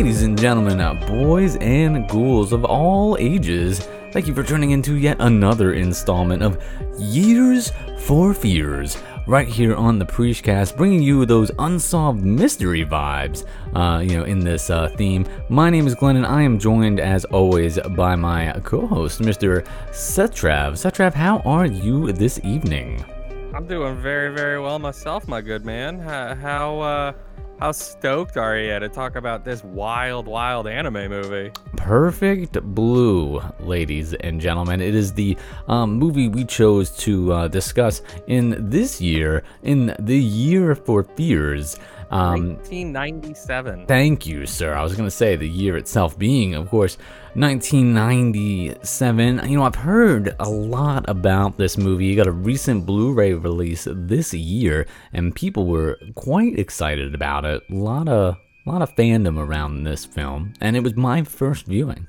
Ladies and gentlemen, boys and ghouls of all ages, thank you for tuning into yet another installment of Years for Fears, right here on the Preachcast, bringing you those unsolved mystery vibes, uh, you know, in this uh, theme. My name is Glenn, and I am joined, as always, by my co-host, Mr. Setrav. Setrav, how are you this evening? I'm doing very, very well myself, my good man. How, how uh, how stoked are you to talk about this wild, wild anime movie? Perfect Blue, ladies and gentlemen. It is the um, movie we chose to uh, discuss in this year, in the year for fears. Um, 1997. Thank you, sir. I was going to say the year itself being, of course, 1997. You know, I've heard a lot about this movie. You got a recent Blu ray release this year, and people were quite excited about it. A lot of. A lot of fandom around this film, and it was my first viewing.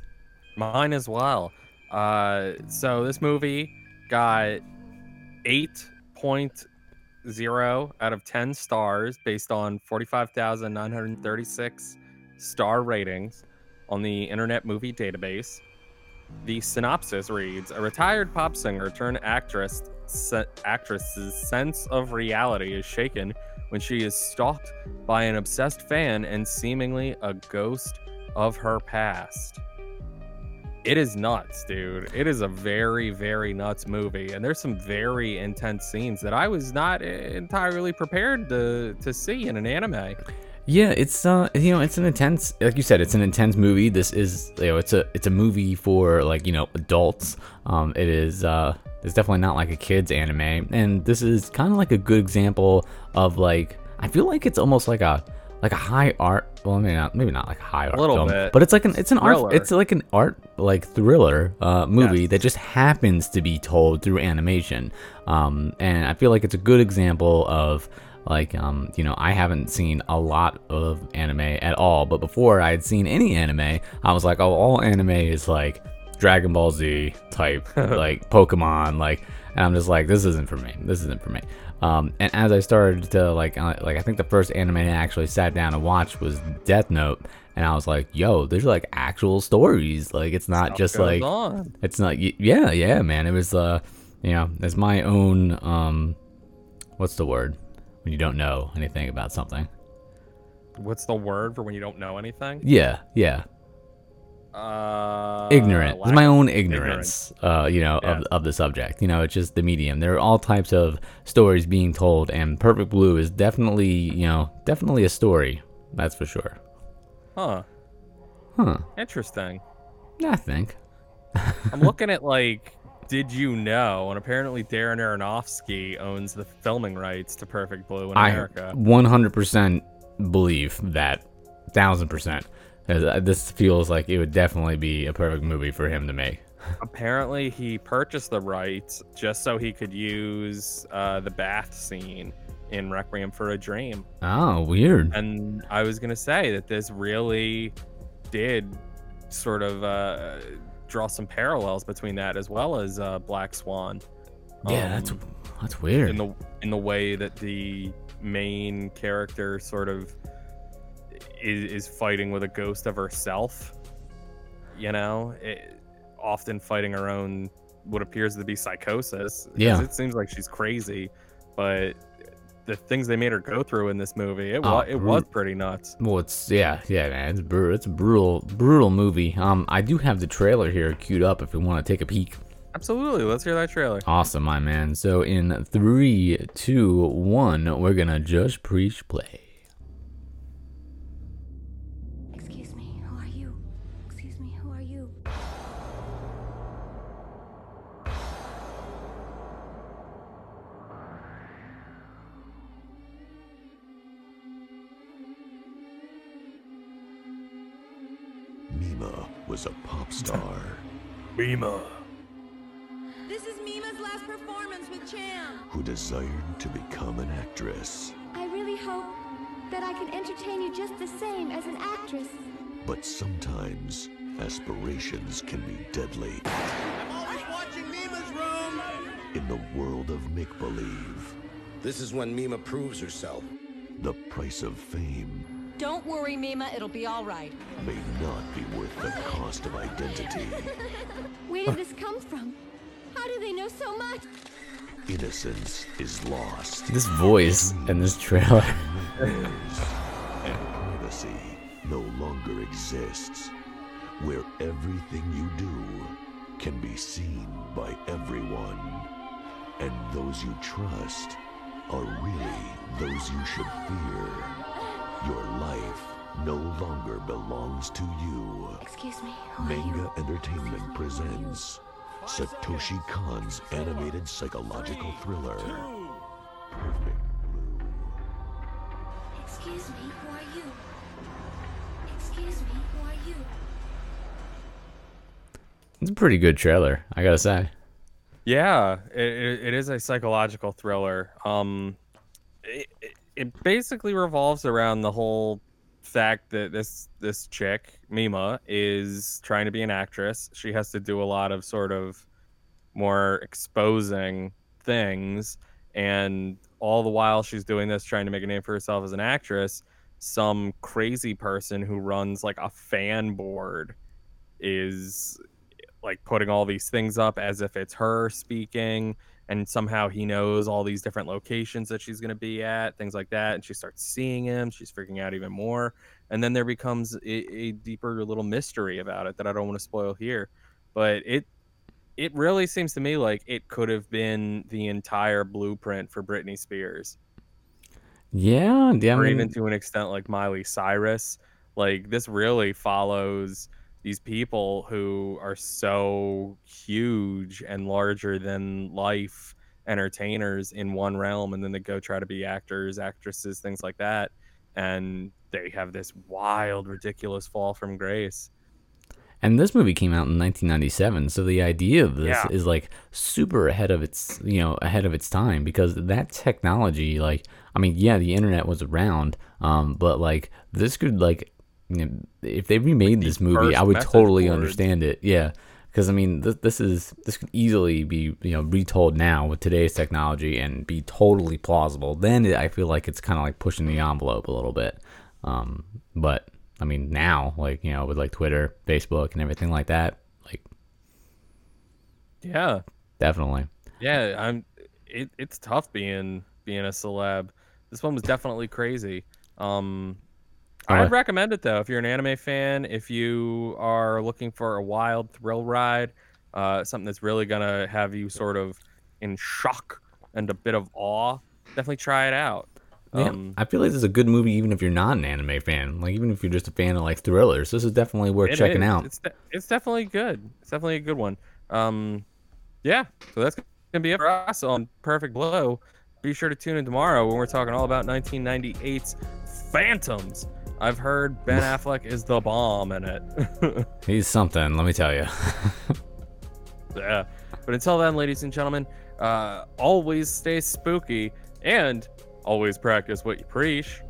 Mine as well. Uh, so this movie got eight point zero out of 10 stars based on 45,936 star ratings on the Internet Movie Database. The synopsis reads A retired pop singer turned actress, se- actress's sense of reality is shaken when she is stalked by an obsessed fan and seemingly a ghost of her past it is nuts, dude. It is a very, very nuts movie, and there's some very intense scenes that I was not entirely prepared to to see in an anime. Yeah, it's uh, you know, it's an intense, like you said, it's an intense movie. This is, you know, it's a it's a movie for like you know adults. Um, it is uh, it's definitely not like a kids anime, and this is kind of like a good example of like I feel like it's almost like a like a high art well maybe not maybe not like a high art a film bit. but it's like an it's an thriller. art it's like an art like thriller uh, movie Yes. that just happens to be told through animation um, and i feel like it's a good example of like um, you know i haven't seen a lot of anime at all but before i had seen any anime i was like oh all anime is like dragon ball z type like pokemon like and i'm just like this isn't for me this isn't for me um, and as I started to like, uh, like I think the first anime I actually sat down and watched was Death Note, and I was like, "Yo, there's like actual stories. Like it's not Stuff just like on. it's not. Yeah, yeah, man. It was uh, you know, it's my own um, what's the word when you don't know anything about something? What's the word for when you don't know anything? Yeah, yeah. Uh, ignorant. It's my own ignorance, uh, you know, of, Yeah. of the subject. You know, it's just the medium. There are all types of stories being told, and Perfect Blue is definitely, you know, definitely a story. That's for sure. Huh. Huh. Interesting. I think. I'm looking at like, did you know? And apparently Darren Aronofsky owns the filming rights to Perfect Blue in I America. 100% believe that. Thousand percent. Uh, This feels like it would definitely be a perfect movie for him to make. Apparently, he purchased the rights just so he could use uh, the bath scene in Requiem for a Dream. Oh, weird. And I was gonna say that this really did sort of uh, draw some parallels between that as well as uh, Black Swan. Yeah, that's Um, that's weird. in the in the way that the main character sort of is, is fighting with a ghost of herself. You know, it, often fighting her own what appears to be psychosis. Yeah. it seems like she's crazy, but the things they made her go through in this movie, it Oh, was it bru- was pretty nuts. Well, it's yeah, yeah, man. It's brutal. It's a brutal, brutal movie. Um, I do have the trailer here queued up if you want to take a peek. Absolutely, let's hear that trailer. Awesome, my man. So in three, two, one, we're gonna just preach, play. Who are you? Mima was a pop star Mima. This is Mima's last performance with Cham. who desired to become an actress. I really hope that I can entertain you just the same as an actress. But sometimes aspirations can be deadly. I'm always watching Mima's room. In the world of make believe, This is when Mima proves herself. the price of fame Don't worry, Mima. It'll be all right. may not be worth the cost of identity. Where did this come from? How do they know so much? Innocence is lost. This voice and this trailer. and privacy no longer exists. Where everything you do can be seen by everyone. And those you trust are really those you should fear. Your life no longer belongs to you. Excuse me. Who are you? Manga Entertainment presents Satoshi Kon's animated psychological thriller, Perfect Blue. Excuse me. Who are you? Excuse me. Who are you? It's a pretty good trailer, I gotta say. Yeah, it, it, is a psychological thriller. Um, it- it basically revolves around the whole fact that this this chick Mima is trying to be an actress. She has to do a lot of sort of more exposing things, and all the while she's doing this, trying to make a name for herself as an actress. Some crazy person who runs like a fan board is like putting all these things up as if it's her speaking and somehow he knows all these different locations that she's going to be at things like that and she starts seeing him she's freaking out even more and then there becomes a, a deeper little mystery about it that i don't want to spoil here but it it really seems to me like it could have been the entire blueprint for britney spears Yeah, yeah. I mean, even to an extent like Miley Cyrus. Like this really follows these people who are so huge and larger than life entertainers in one realm and then they go try to be actors, actresses, things like that and they have this wild ridiculous fall from grace. And this movie came out in 1997, so the idea of this Yeah. is like super ahead of its, you know, ahead of its time because that technology, like, I mean, yeah, the internet was around, um, but like this could like, you know, if they remade this movie, I would totally boards. understand it. Yeah, because I mean, this this is this could easily be you know retold now with today's technology and be totally plausible. Then it, I feel like it's kind of like pushing the envelope a little bit. Um, but I mean, now like you know with like Twitter, Facebook, and everything like that, like Yeah. definitely. Yeah, I'm it, it's tough being being a celeb. This one was definitely crazy. Um I'd recommend it though if you're an anime fan, if you are looking for a wild thrill ride, uh something that's really going to have you sort of in shock and a bit of awe, definitely try it out. Yeah, Um I feel like this is a good movie even if you're not an anime fan. Like even if you're just a fan of like thrillers, this is definitely worth checking is. out. It's de- it's definitely good. It's definitely a good one. Um yeah, so that's going to be it for us on Perfect Blue. Be sure to tune in tomorrow when we're talking all about 1998's Phantoms. I've heard Ben Affleck is the bomb in it. He's something, let me tell you. yeah. But until then, ladies and gentlemen, uh, always stay spooky and always practice what you preach.